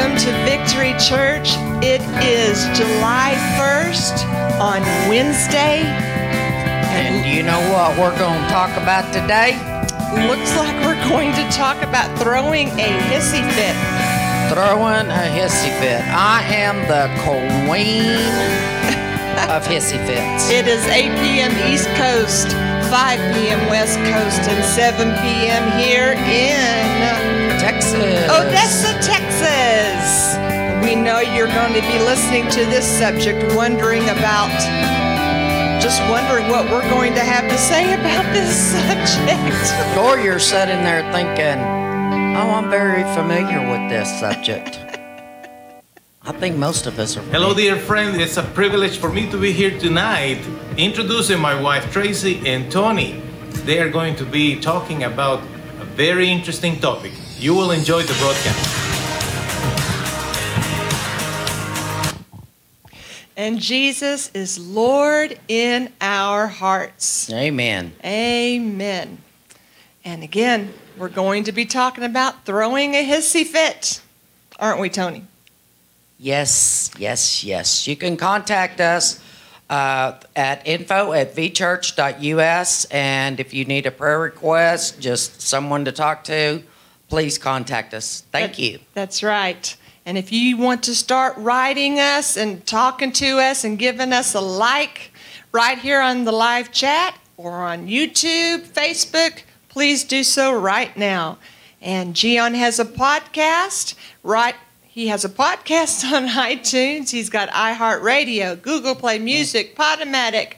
Welcome to Victory Church. It is July 1st on Wednesday. And you know what we're going to talk about today? Looks like we're going to talk about throwing a hissy fit. Throwing a hissy fit. I am the queen of hissy fits. It is 8 p.m. East Coast, 5 p.m. West Coast, and 7 p.m. here in Texas. Odessa, Texas. We know you're going to be listening to this subject, wondering about, just wondering what we're going to have to say about this subject. Or you're sitting there thinking, oh, I'm very familiar with this subject. I think most of us are. Hello, dear friend. It's a privilege for me to be here tonight introducing my wife Tracy and Tony. They are going to be talking about a very interesting topic. You will enjoy the broadcast. And Jesus is Lord in our hearts. Amen. Amen. And again, we're going to be talking about throwing a hissy fit, aren't we, Tony? Yes, yes, yes. You can contact us uh, at info at vchurch.us. And if you need a prayer request, just someone to talk to, please contact us. Thank That- you. That's right. And if you want to start writing us and talking to us and giving us a like right here on the live chat or on YouTube, Facebook, please do so right now. And Gian has a podcast, right? He has a podcast on iTunes. He's got iHeartRadio, Google Play Music, Podomatic,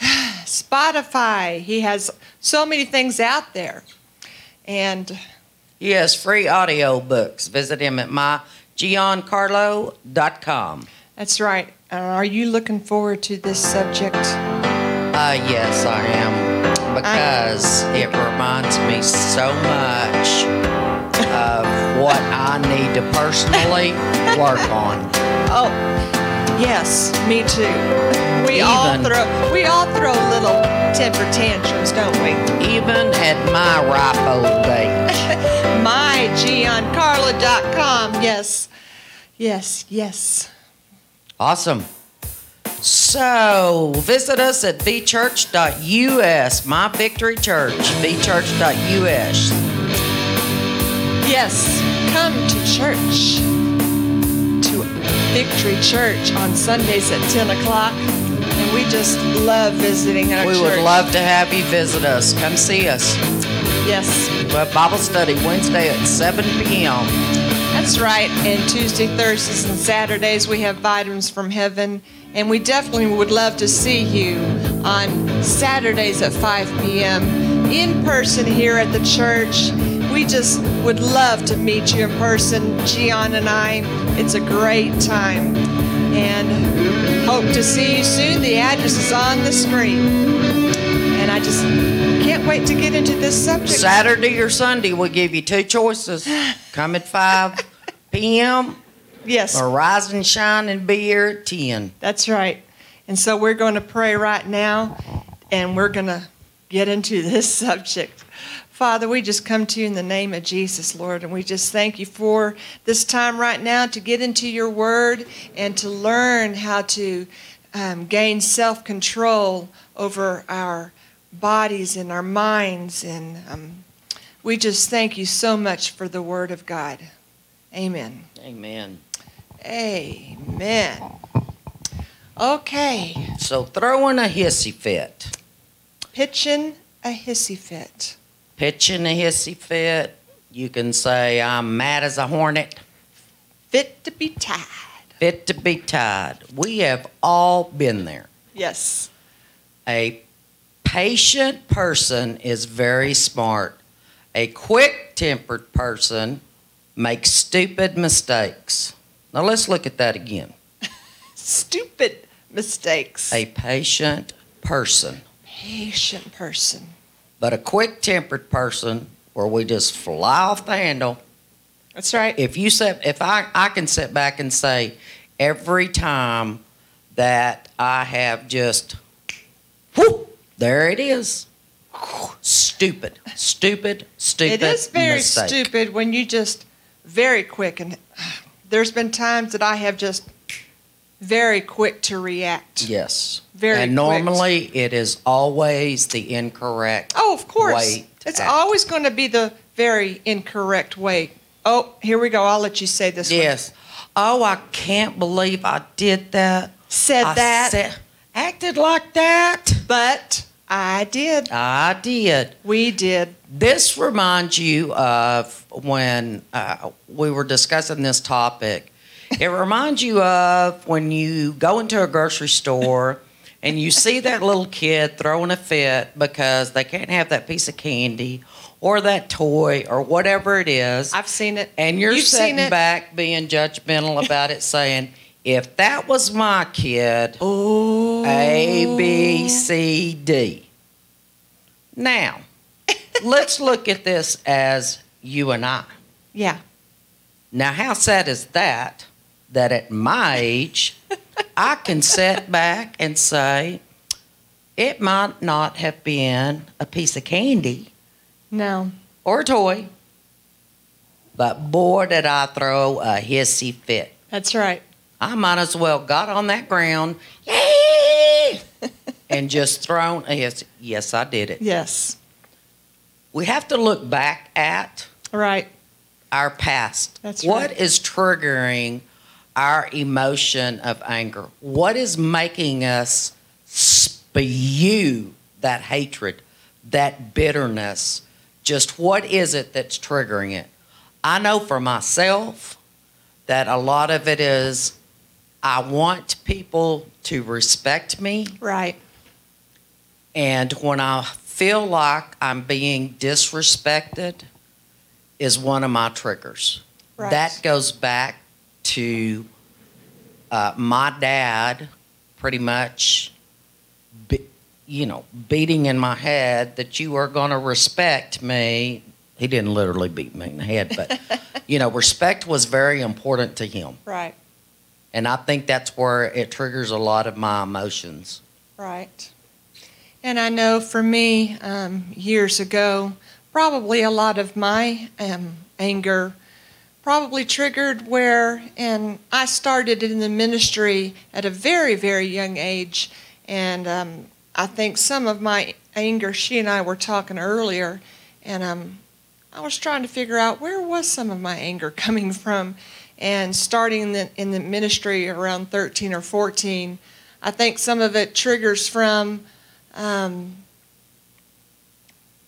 Spotify. He has so many things out there. And He has free audio books. Visit him at mygiancarlo.com. That's right. Uh, are you looking forward to this subject? Uh, yes, I am. Because it reminds me so much of what I need to personally work on. Oh, yes, me too. We all throw we all throw little temper tantrums, don't we? Even at my ripe old age. MyGiancarlo.com. Yes, yes, yes. Awesome. So visit us at vchurch.us, my victory church, vchurch.us. Yes, come to church, to Victory Church on Sundays at 10 o'clock. And we just love visiting our We church. would love to have you visit us. Come see us. Yes, We have Bible study Wednesday at 7 p.m. That's right. And Tuesday, Thursdays, and Saturdays, we have Vitamins from Heaven. And we definitely would love to see you on Saturdays at 5 p.m. in person here at the church. We just would love to meet you in person, Gian and I. It's a great time. And hope to see you soon. The address is on the screen. And I just can't wait to get into this subject. Saturday or Sunday, we'll give you two choices. Come at 5 p.m. yes. or rise and shine and be here at 10. That's right. And so we're going to pray right now and we're going to get into this subject. Father, we just come to you in the name of Jesus, Lord, and we just thank you for this time right now to get into your word and to learn how to um, gain self control over our bodies and our minds. And um, we just thank you so much for the word of God. Amen. Amen. Amen. Okay. So throwing a hissy fit. Pitching a hissy fit. Pitching a hissy fit. You can say, I'm mad as a hornet, Fit to be tied. fit to be tied. We have all been there. Yes. A patient person is very smart. A quick tempered person makes stupid mistakes. Now let's look at that again. Stupid mistakes. A patient person, patient person. but a quick tempered person where we just fly off the handle. That's right. If you sit, if I, I can sit back and say every time that I have just, whoop, there it is. Stupid, stupid, stupid. it is very mistake. stupid when you just very quick and there's been times that I have just very quick to react. Yes. Very And quick. normally it is always the incorrect. Oh, of course. It's act. always going to be the very incorrect way. Oh, here we go. I'll let you say this one. Yes. Oh, I can't believe I did that. Said I that, said- acted like that. but I did. I did. We did. This reminds you of when uh, we were discussing this topic. It reminds you of when you go into a grocery store and you see that little kid throwing a fit because they can't have that piece of candy or that toy or whatever it is. I've seen it. And you're You've sitting back being judgmental about it, saying, if that was my kid, Oh. A, B, C, D. Now, let's look at this as you and I. Yeah. Now, how sad is that? That at my age, I can sit back and say, it might not have been a piece of candy No. or a toy, but boy, did I throw a hissy fit. That's right. I might as well got on that ground, yay, and just thrown a hissy. Yes, I did it. Yes. We have to look back at Right. our past. That's What right. is triggering our emotion of anger? What is making us spew that hatred, that bitterness? Just what is it that's triggering it? I know for myself that a lot of it is I want people to respect me. Right. And when I feel like I'm being disrespected, is one of my triggers. Right. That goes back to uh, my dad, pretty much, be, you know, beating in my head that you are going to respect me. He didn't literally beat me in the head, but you know, respect was very important to him, Right. and I think that's where it triggers a lot of my emotions. Right. And I know for me, um, years ago, probably a lot of my um, anger probably triggered where, and I started in the ministry at a very, very young age. And um, I think some of my anger, she and I were talking earlier, and um, I was trying to figure out where was some of my anger coming from. And starting in the, in the ministry around 13 or 14, I think some of it triggers from um,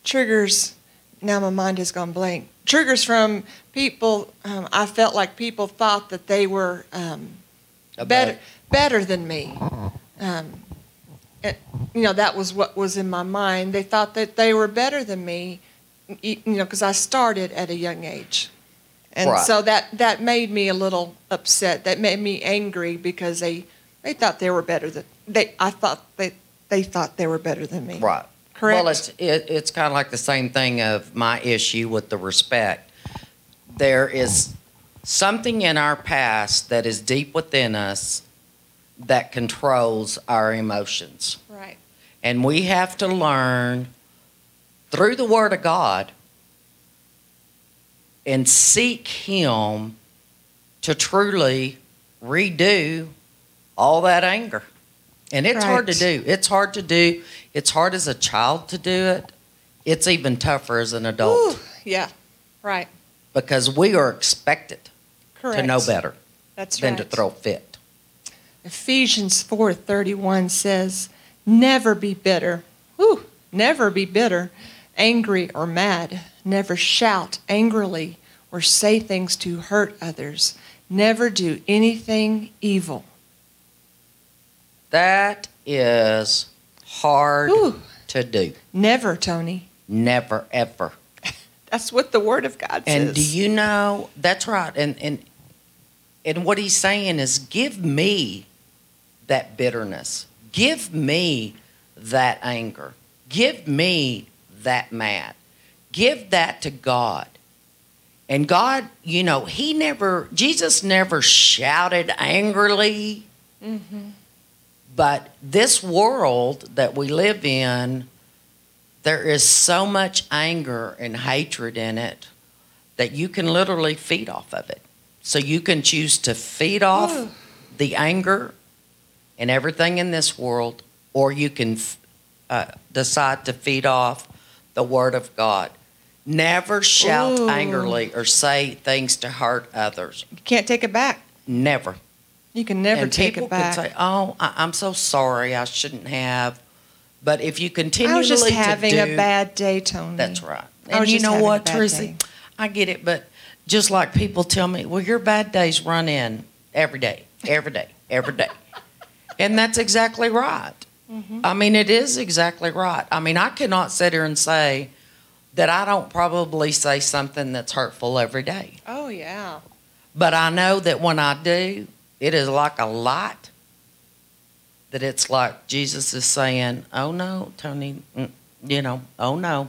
triggers. Now my mind has gone blank. Triggers from people. Um, I felt like people thought that they were um, better better than me. Um, it, you know that was what was in my mind. They thought that they were better than me. You know, because I started at a young age, and Right. so that that made me a little upset. That made me angry because they they thought they were better than they. I thought they they thought they were better than me. Right. Correct. Well, it's it, it's kind of like the same thing of my issue with the respect. There is something in our past that is deep within us that controls our emotions, Right. and we have to learn through the Word of God and seek Him to truly redo all that anger. And it's hard to do. It's hard to do. It's hard as a child to do it. It's even tougher as an adult Ooh, yeah. Right. because we are expected Correct. to know better That's than right. to throw fit. Ephesians 4:31 says, "Never be bitter. Whew, never be bitter, angry or mad. Never shout angrily or say things to hurt others. Never do anything evil." That is hard Ooh, to do. never, Tony. Never ever. That's what the word of God says. And do you know that's right. And and and what he's saying is give me that bitterness. Give me that anger. Give me that mad. Give that to God. And God, you know, he never Jesus never shouted angrily. Mhm. But this world that we live in, there is so much anger and hatred in it that you can literally feed off of it. So you can choose to feed off the anger and everything in this world, or you can uh, decide to feed off the Word of God. Never shout Ooh. angrily or say things to hurt others. You can't take it back. Never. You can never and take people it back. could say, "Oh, I, I'm so sorry. I shouldn't have." But if you continually I was just having do, a bad day, Tony. That's right. And you just know what, Tracy? day. I get it, but just like people tell me, well, your bad days run in every day, every day, every day. and that's exactly right. Mm-hmm. I mean, it is exactly right. I mean, I cannot sit here and say that I don't probably say something that's hurtful every day. Oh yeah. But I know that when I do, it is like a light. That it's like Jesus is saying, "Oh no, Tony, mm, you know, oh no,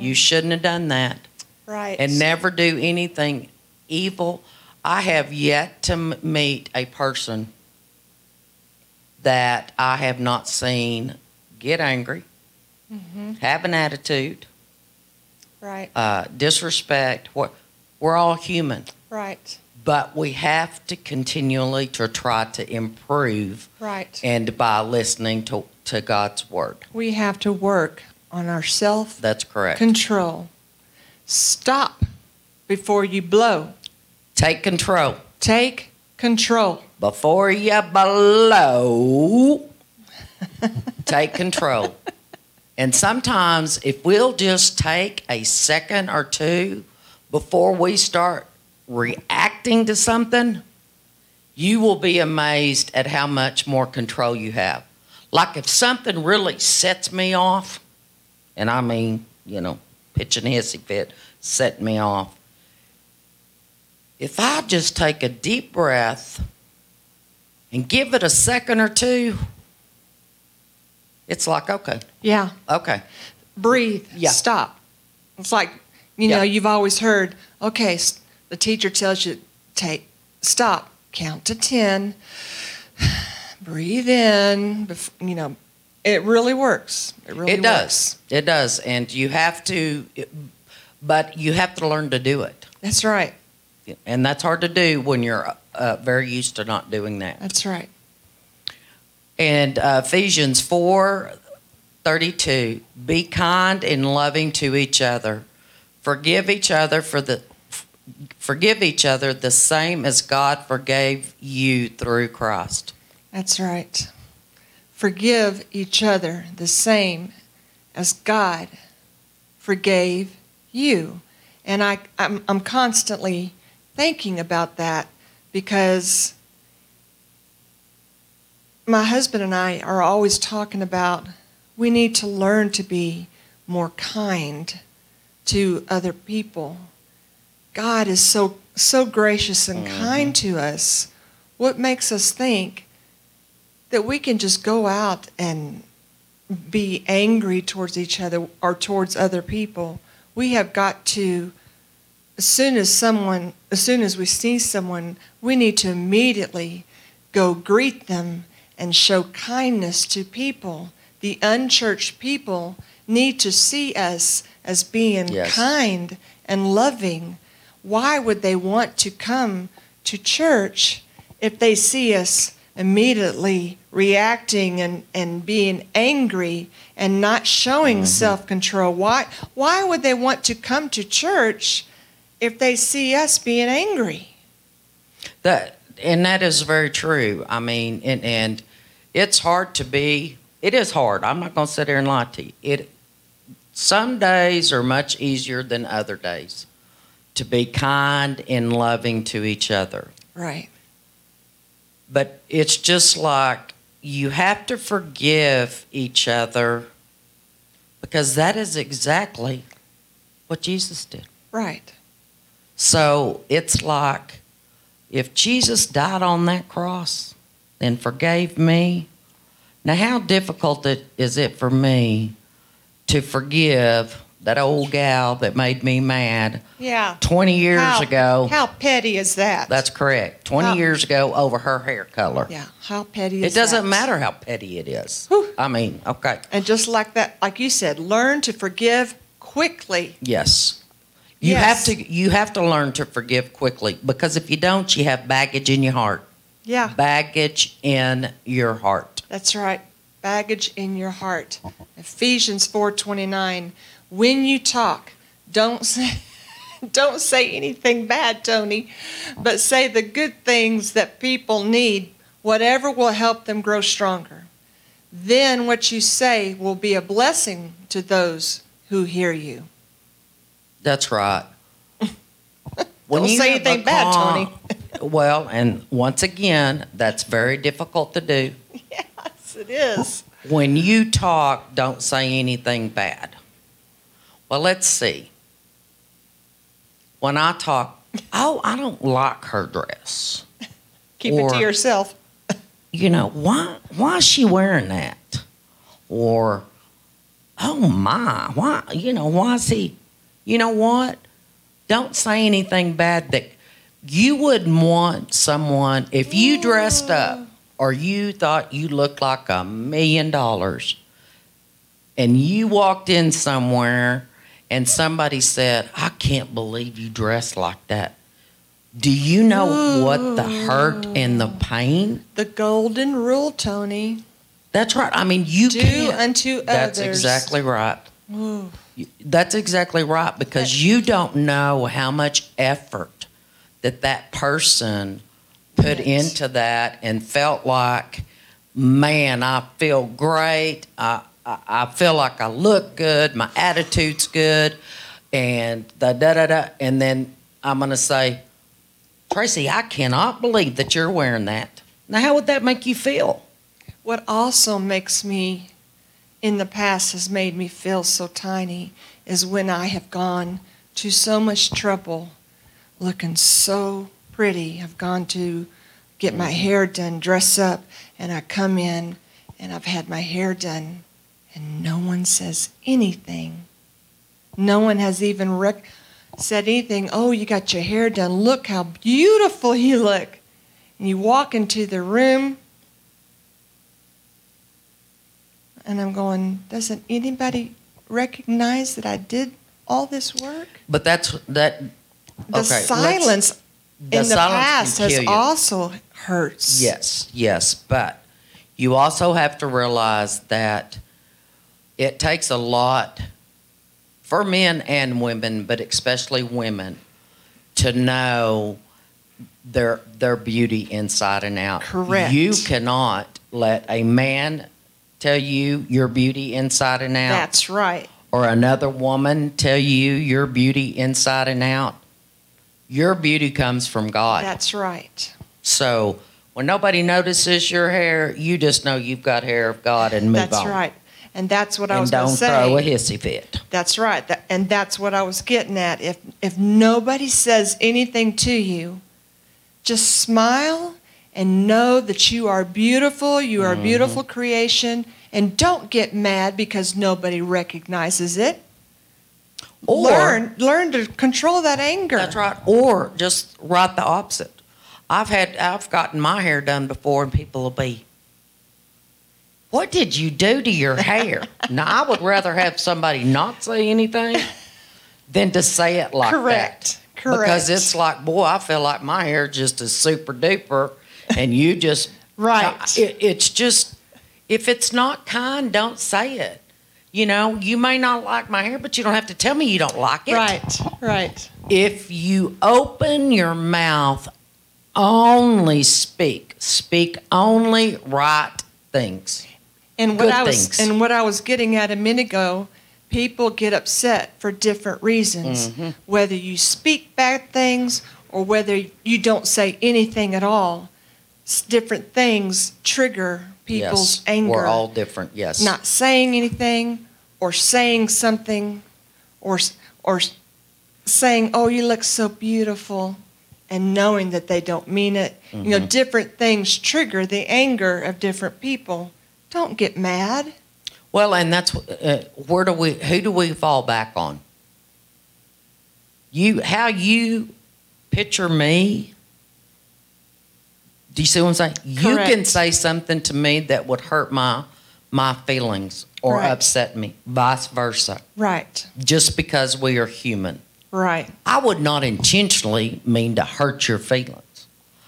you shouldn't have done that, Right. and never do anything evil." I have yet to m- meet a person that I have not seen get angry, have an attitude, right. uh, disrespect. We're, we're all human Right. But we have to continually to try to improve Right. and by listening to, to god's word We have to work on our self that's correct control. Stop before you blow. take control Take control. before you blow take control and sometimes if we'll just take a second or two before we start reacting to something you will be amazed at how much more control you have. Like if something really sets me off, and I mean, you know, pitch and hissy fit, set me off. If I just take a deep breath and give it a second or two, it's like, okay, Yeah. okay, Breathe. Yeah. Stop. It's like, you know, you've always heard, okay, the teacher tells you, take, stop, count to 10, breathe in, you know, it really works. It really it works. does. It does. And you have to, but you have to learn to do it. That's right. And that's hard to do when you're uh, very used to not doing that. That's right. And uh, Ephesians 4 32, be kind and loving to each other. Forgive each other for the forgive each other the same as God forgave you through Christ. That's right. Forgive each other the same as God forgave you. And I, I'm, I'm constantly thinking about that because my husband and I are always talking about we need to learn to be more kind to other people. God is so so gracious and mm-hmm. kind to us. What makes us think that we can just go out and be angry towards each other or towards other people? We have got to as soon as someone as soon as we see someone, we need to immediately go greet them and show kindness to people. The unchurched people need to see us as being Yes. kind and loving. Why would they want to come to church if they see us immediately reacting and, and being angry and not showing mm-hmm. self control? Why, why would they want to come to church if they see us being angry? That and that is very true. I mean, and, and it's hard to be. It is hard. I'm not going to sit here and lie to you. It some days are much easier than other days to be kind and loving to each other. Right. But it's just like you have to forgive each other because that is exactly what Jesus did. Right. So it's like if Jesus died on that cross and forgave me, now how difficult it, is it for me to forgive that old gal that made me mad Yeah. 20 years how, ago? How petty is that? That's correct. 20 How- years ago over her hair color. yeah. How petty It is that? It doesn't matter how petty it is. Whew. I mean, okay. And just like that, like you said, learn to forgive quickly. Yes. You Yes. have to you have to learn to forgive quickly because if you don't, you have baggage in your heart. Yeah, Baggage in your heart. that's right. Baggage in your heart. Uh-huh. Ephesians 4:29. When you talk, don't say don't say anything bad, Tony, but say the good things that people need, whatever will help them grow stronger. Then what you say will be a blessing to those who hear you. That's right. Don't say have a anything bad, Tony. well, and once again, that's very difficult to do. Yes, it is. When you talk, don't say anything bad. Well, let's see. When I talk, oh, I don't like her dress. Keep it to yourself. You know, why why is she wearing that? Or oh my, why you know, why is he you know what? Don't say anything bad that you wouldn't want someone if you dressed up mm. or you thought you looked like a million dollars and you walked in somewhere and somebody said, I can't believe you dress like that. Do you know what the hurt and the pain? The golden rule, Tony. That's right. I mean, you Do can't. unto That's others. exactly right. Ooh. That's exactly right because you don't know how much effort that that person put Yes. into that and felt like, man, I feel great. I, I, I feel like I look good. My attitude's good. And da da da da. And then I'm going to say, Tracy, I cannot believe that you're wearing that. Now, how would that make you feel? What also makes me, in the past, has made me feel so tiny is when I have gone to so much trouble looking so pretty. I've gone to get my mm-hmm. hair done, dress up, and I come in and I've had my hair done, and no one says anything. No one has even rec- said anything. Oh, you got your hair done. Look how beautiful you look. And you walk into the room, and I'm going, doesn't anybody recognize that I did all this work? But that's that. The okay, silence the in the silence past has you. also hurts. Yes, yes, but you also have to realize that it takes a lot for men and women, but especially women, to know their their beauty inside and out. Correct. You cannot let a man tell you your beauty inside and out, That's right. or another woman tell you your beauty inside and out. Your beauty comes from God. That's right. So when nobody notices your hair, you just know you've got hair of God and move That's on. right. And that's what I was going don't to say. throw a hissy fit. That's right. That, and that's what I was getting at. If if nobody says anything to you, just smile and know that you are beautiful, you are a beautiful Mm-hmm. creation, and don't get mad because nobody recognizes it. Or learn learn to control that anger. that's right. Or just right the opposite. I've had I've gotten my hair done before, and people will be, "What did you do to your hair?" now I would rather have somebody not say anything than to say it like Correct. that. Correct. Correct. Because it's like, boy, I feel like my hair just is super duper, and you just Right. It, it's just if it's not kind, don't say it. You know, you may not like my hair, but you don't have to tell me you don't like it. Right. Right. If you open your mouth, only speak. Speak only right things. And what Good I was things. and what I was getting at a minute ago, people get upset for different reasons. Mm-hmm. Whether you speak bad things or whether you don't say anything at all, different things trigger people's yes, anger. We're all different. Yes. Not saying anything or saying something or or saying, "Oh, you look so beautiful." And knowing that they don't mean it, you know, Mm-hmm. different things trigger the anger of different people. Don't get mad. Well, and that's uh, where do we? Who do we fall back on? You, how you picture me? Do you see what I'm saying? You can say something to me that would hurt my my feelings or Right. upset me. Vice versa. Right, Just because we are human. Right. I would not intentionally mean to hurt your feelings.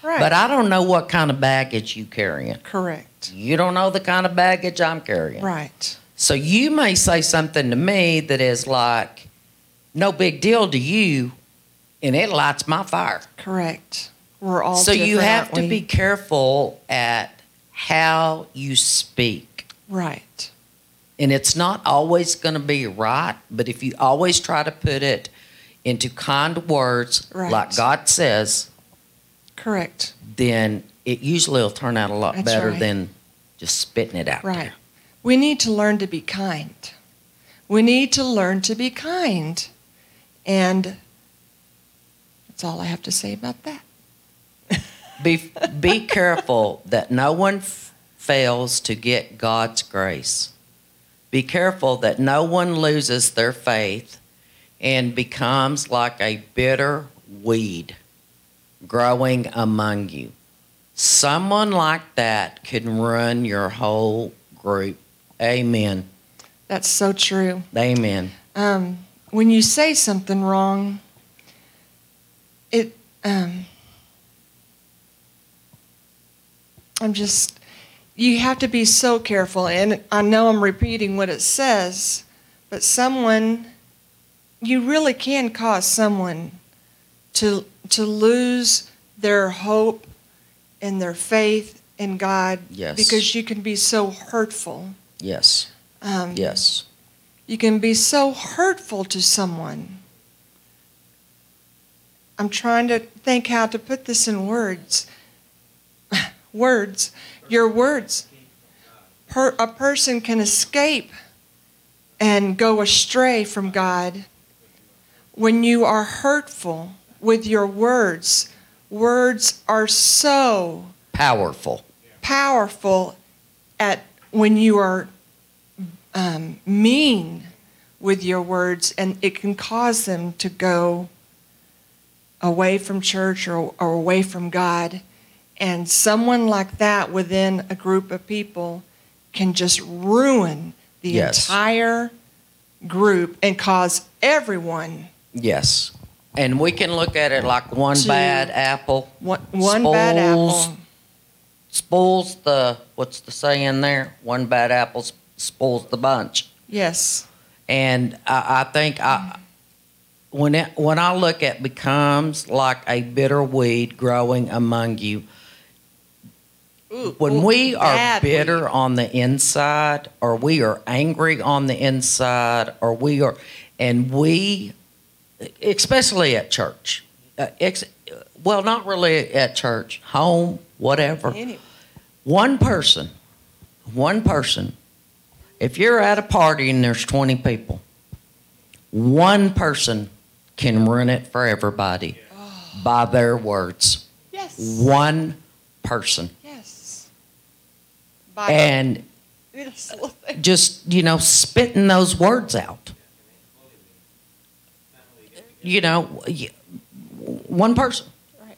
Right. But I don't know what kind of baggage you carrying. Correct. You don't know the kind of baggage I'm carrying. Right. So you may say something to me that is like no big deal to you, and it lights my fire. Correct. We're all so you have to be careful at how you speak. right. And it's not always going to be right, but if you always try to put it into kind words, Right. like God says, Correct. then it usually will turn out a lot That's better right. than just spitting it out Right. there. We need to learn to be kind. We need to learn to be kind. And that's all I have to say about that. Be, be careful that no one f- fails to get God's grace. Be careful that no one loses their faith and becomes like a bitter weed growing among you. Someone like that can run your whole group. Amen. That's so true. Amen. Um, when you say something wrong, it. Um, I'm just. You have to be so careful, and I know I'm repeating what it says, but someone, you really can cause someone to to lose their hope and their faith in God Yes. because you can be so hurtful. Yes. Um, Yes. you can be so hurtful to someone. I'm trying to think how to put this in words. words. Your words. Per, a person can escape and go astray from God when you are hurtful with your words. Words are so Powerful. powerful at when you are um, mean with your words, and it can cause them to go away from church or, or away from God. And someone like that within a group of people can just ruin the Yes. entire group and cause everyone Yes. And we can look at it like one To- bad apple one, one bad Spoils. apple. spoils the what's the saying there? One bad apple spoils the bunch. Yes. And I, I think I when it, when I look at becomes like a bitter weed growing among you. Ooh, When ooh, we are bad bitter weed. on the inside, or we are angry on the inside, or we are, and we, especially at church, uh, ex, well, not really at church, home, whatever. Anyway, One person, one person, if you're at a party and there's 20 people, one person can ruin it for everybody by their words. yes. One person. Yes. By And just, you know, spitting those words out. You know, one person. Right.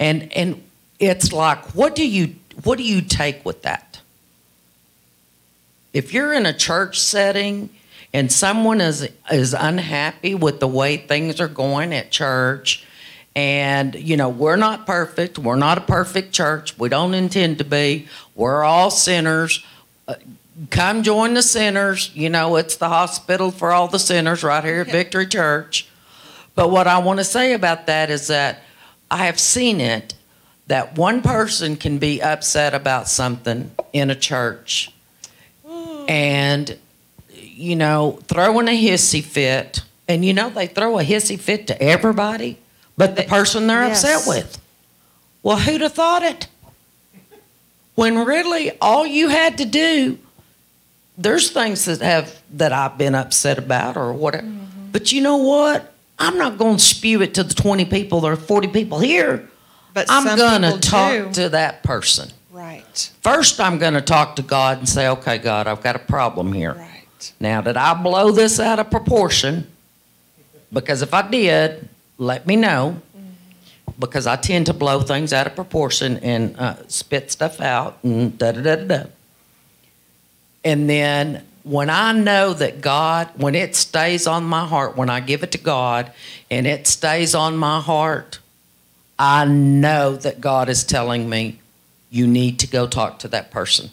And and it's like what do you what do you take with that? If you're in a church setting and someone is is unhappy with the way things are going at church and you know we're not perfect we're not a perfect church we don't intend to be we're all sinners Uh, come join the sinners you know it's the hospital for all the sinners right here at victory church but what i want to say about that is that i have seen it that one person can be upset about something in a church. And you know throwing a hissy fit and you know they throw a hissy fit to everybody but the person they're yes. upset with. Well who'd have thought it? When really all you had to do there's things that have that i've been upset about or whatever. Mm-hmm. but you know what i'm not going to spew it to the 20 people or 40 people here But i'm some going to people talk do. to that person Right. First, I'm going to talk to God and say, okay, God, I've got a problem here. Right. Now, did I blow this out of proportion? Because if I did, let me know. Because I tend to blow things out of proportion and uh, spit stuff out and da da da. da. And then when I know that God, when it stays on my heart, when I give it to God and it stays on my heart, I know that God is telling me, you need to go talk to that person.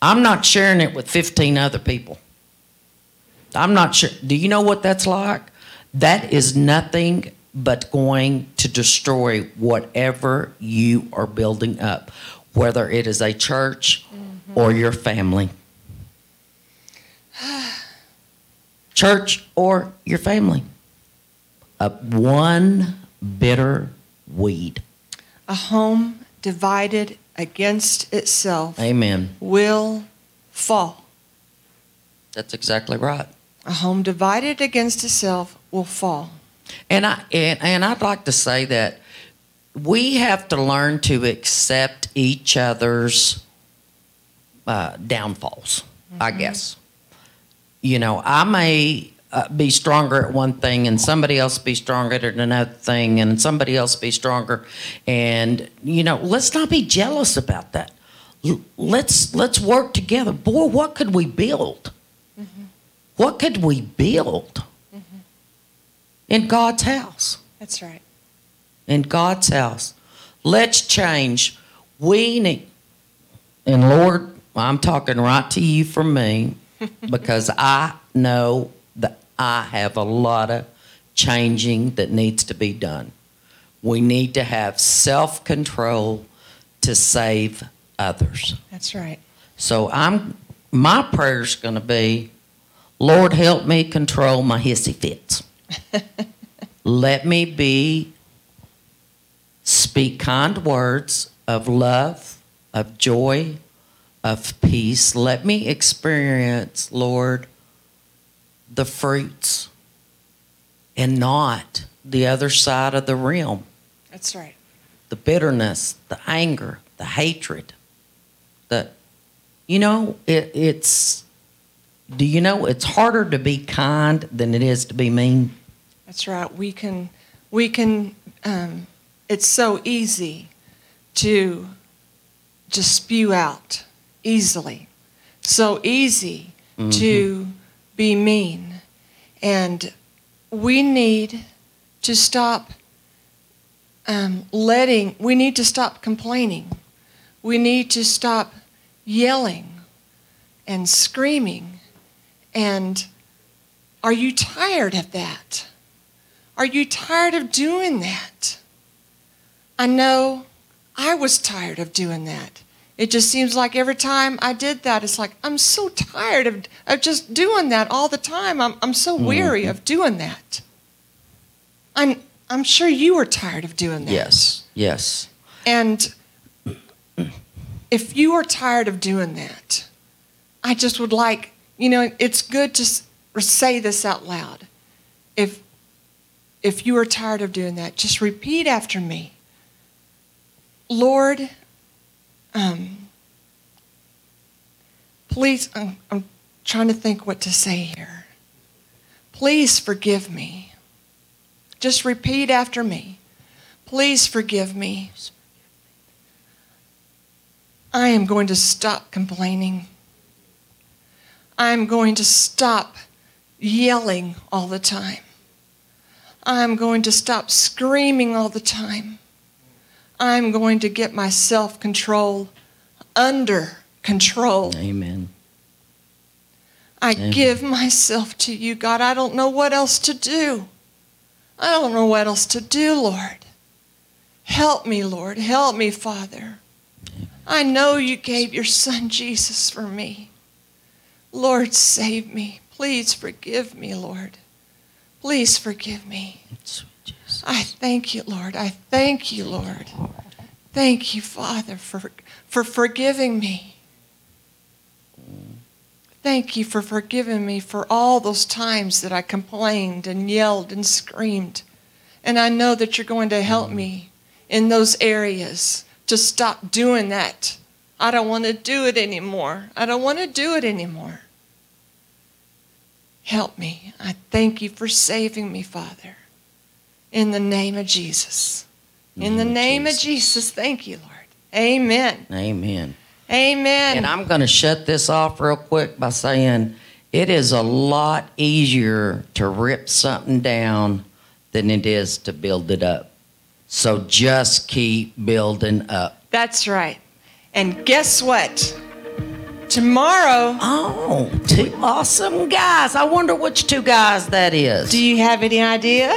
I'm not sharing it with 15 other people. I'm not sure. Do you know what that's like? That is nothing but going to destroy whatever you are building up, whether it is a church mm-hmm. or your family. church or your family. A one bitter weed. A home divided against itself Amen. will fall. That's exactly right. A home divided against itself will fall. And I and, and I'd like to say that we have to learn to accept each other's uh, downfalls. I guess. You know, I may uh, be stronger at one thing, and somebody else be stronger at another thing, and somebody else be stronger. And you know, let's not be jealous about that. Let's let's work together. Boy, what could we build? What could we build in God's house? That's right. in God's house. Let's change. We need, and Lord, I'm talking right to you from me because I know that I have a lot of changing that needs to be done. We need to have self control to save others. That's right. So I'm my prayer's going to be, Lord, help me control my hissy fits. Let me be speak kind words of love, of joy, of peace. Let me experience, Lord, the fruits and not the other side of the realm That's right. the bitterness, the anger, the hatred. The, you know, it, it's. Do you know it's harder to be kind than it is to be mean? That's right. We can, we can. Um, it's so easy to just spew out easily. So easy to be mean, and we need to stop um, letting. We need to stop complaining. We need to stop yelling and screaming. And are you tired of that? Are you tired of doing that? I know I was tired of doing that. It just seems like every time I did that, it's like, I'm so tired of, of just doing that all the time. I'm, I'm so mm-hmm. weary of doing that. I'm, I'm sure you were tired of doing that. Yes, yes. And if you are tired of doing that, I just would like, you know, it's good to say this out loud. If if you are tired of doing that, just repeat after me. Lord, um, please, I'm, I'm trying to think what to say here. Please forgive me. Just repeat after me. Please forgive me. I am going to stop complaining. I'm going to stop yelling all the time. I'm going to stop screaming all the time. I'm going to get my self control under control. Amen. I Amen. give myself to you, God. I don't know what else to do. I don't know what else to do, Lord. Help me, Lord. Help me, Father. I know you gave your son Jesus for me. Lord, save me. Please forgive me, Lord. Please forgive me. I thank you, Lord. I thank you, Lord. Thank you, Father, for, for forgiving me. Thank you for forgiving me for all those times that I complained and yelled and screamed. And I know that you're going to help mm-hmm. me in those areas to stop doing that. I don't want to do it anymore. I don't want to do it anymore. Help me. I thank you for saving me, Father. In the name of Jesus. In the mm-hmm. Name of. Jesus, thank you, Lord. Amen. Amen. Amen. And I'm going to shut this off real quick by saying it is a lot easier to rip something down than it is to build it up. So just keep building up. That's right. And guess what? Tomorrow, Oh, two awesome guys. I wonder which two guys that is. do you have any idea?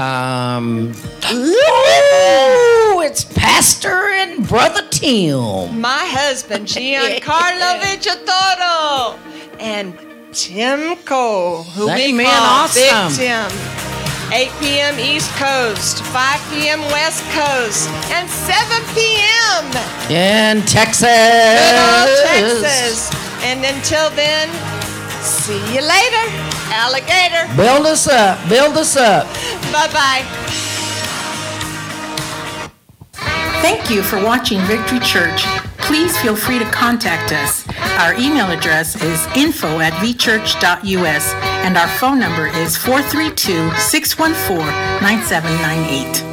Um, ooh, it's Pastor and Brother Tim. My husband, Giancarlo Vigitoro, and Tim Cole, who That we man call Big. Tim. 8 p.m. East Coast, 5 p.m. West Coast, and 7 p.m. In Texas. Good old Texas. And until then, see you later, alligator. Build us up. Build us up. Bye bye. Thank you for watching Victory Church. Please feel free to contact us. Our email address is info at vchurch.us and our phone number is 432 614 9798.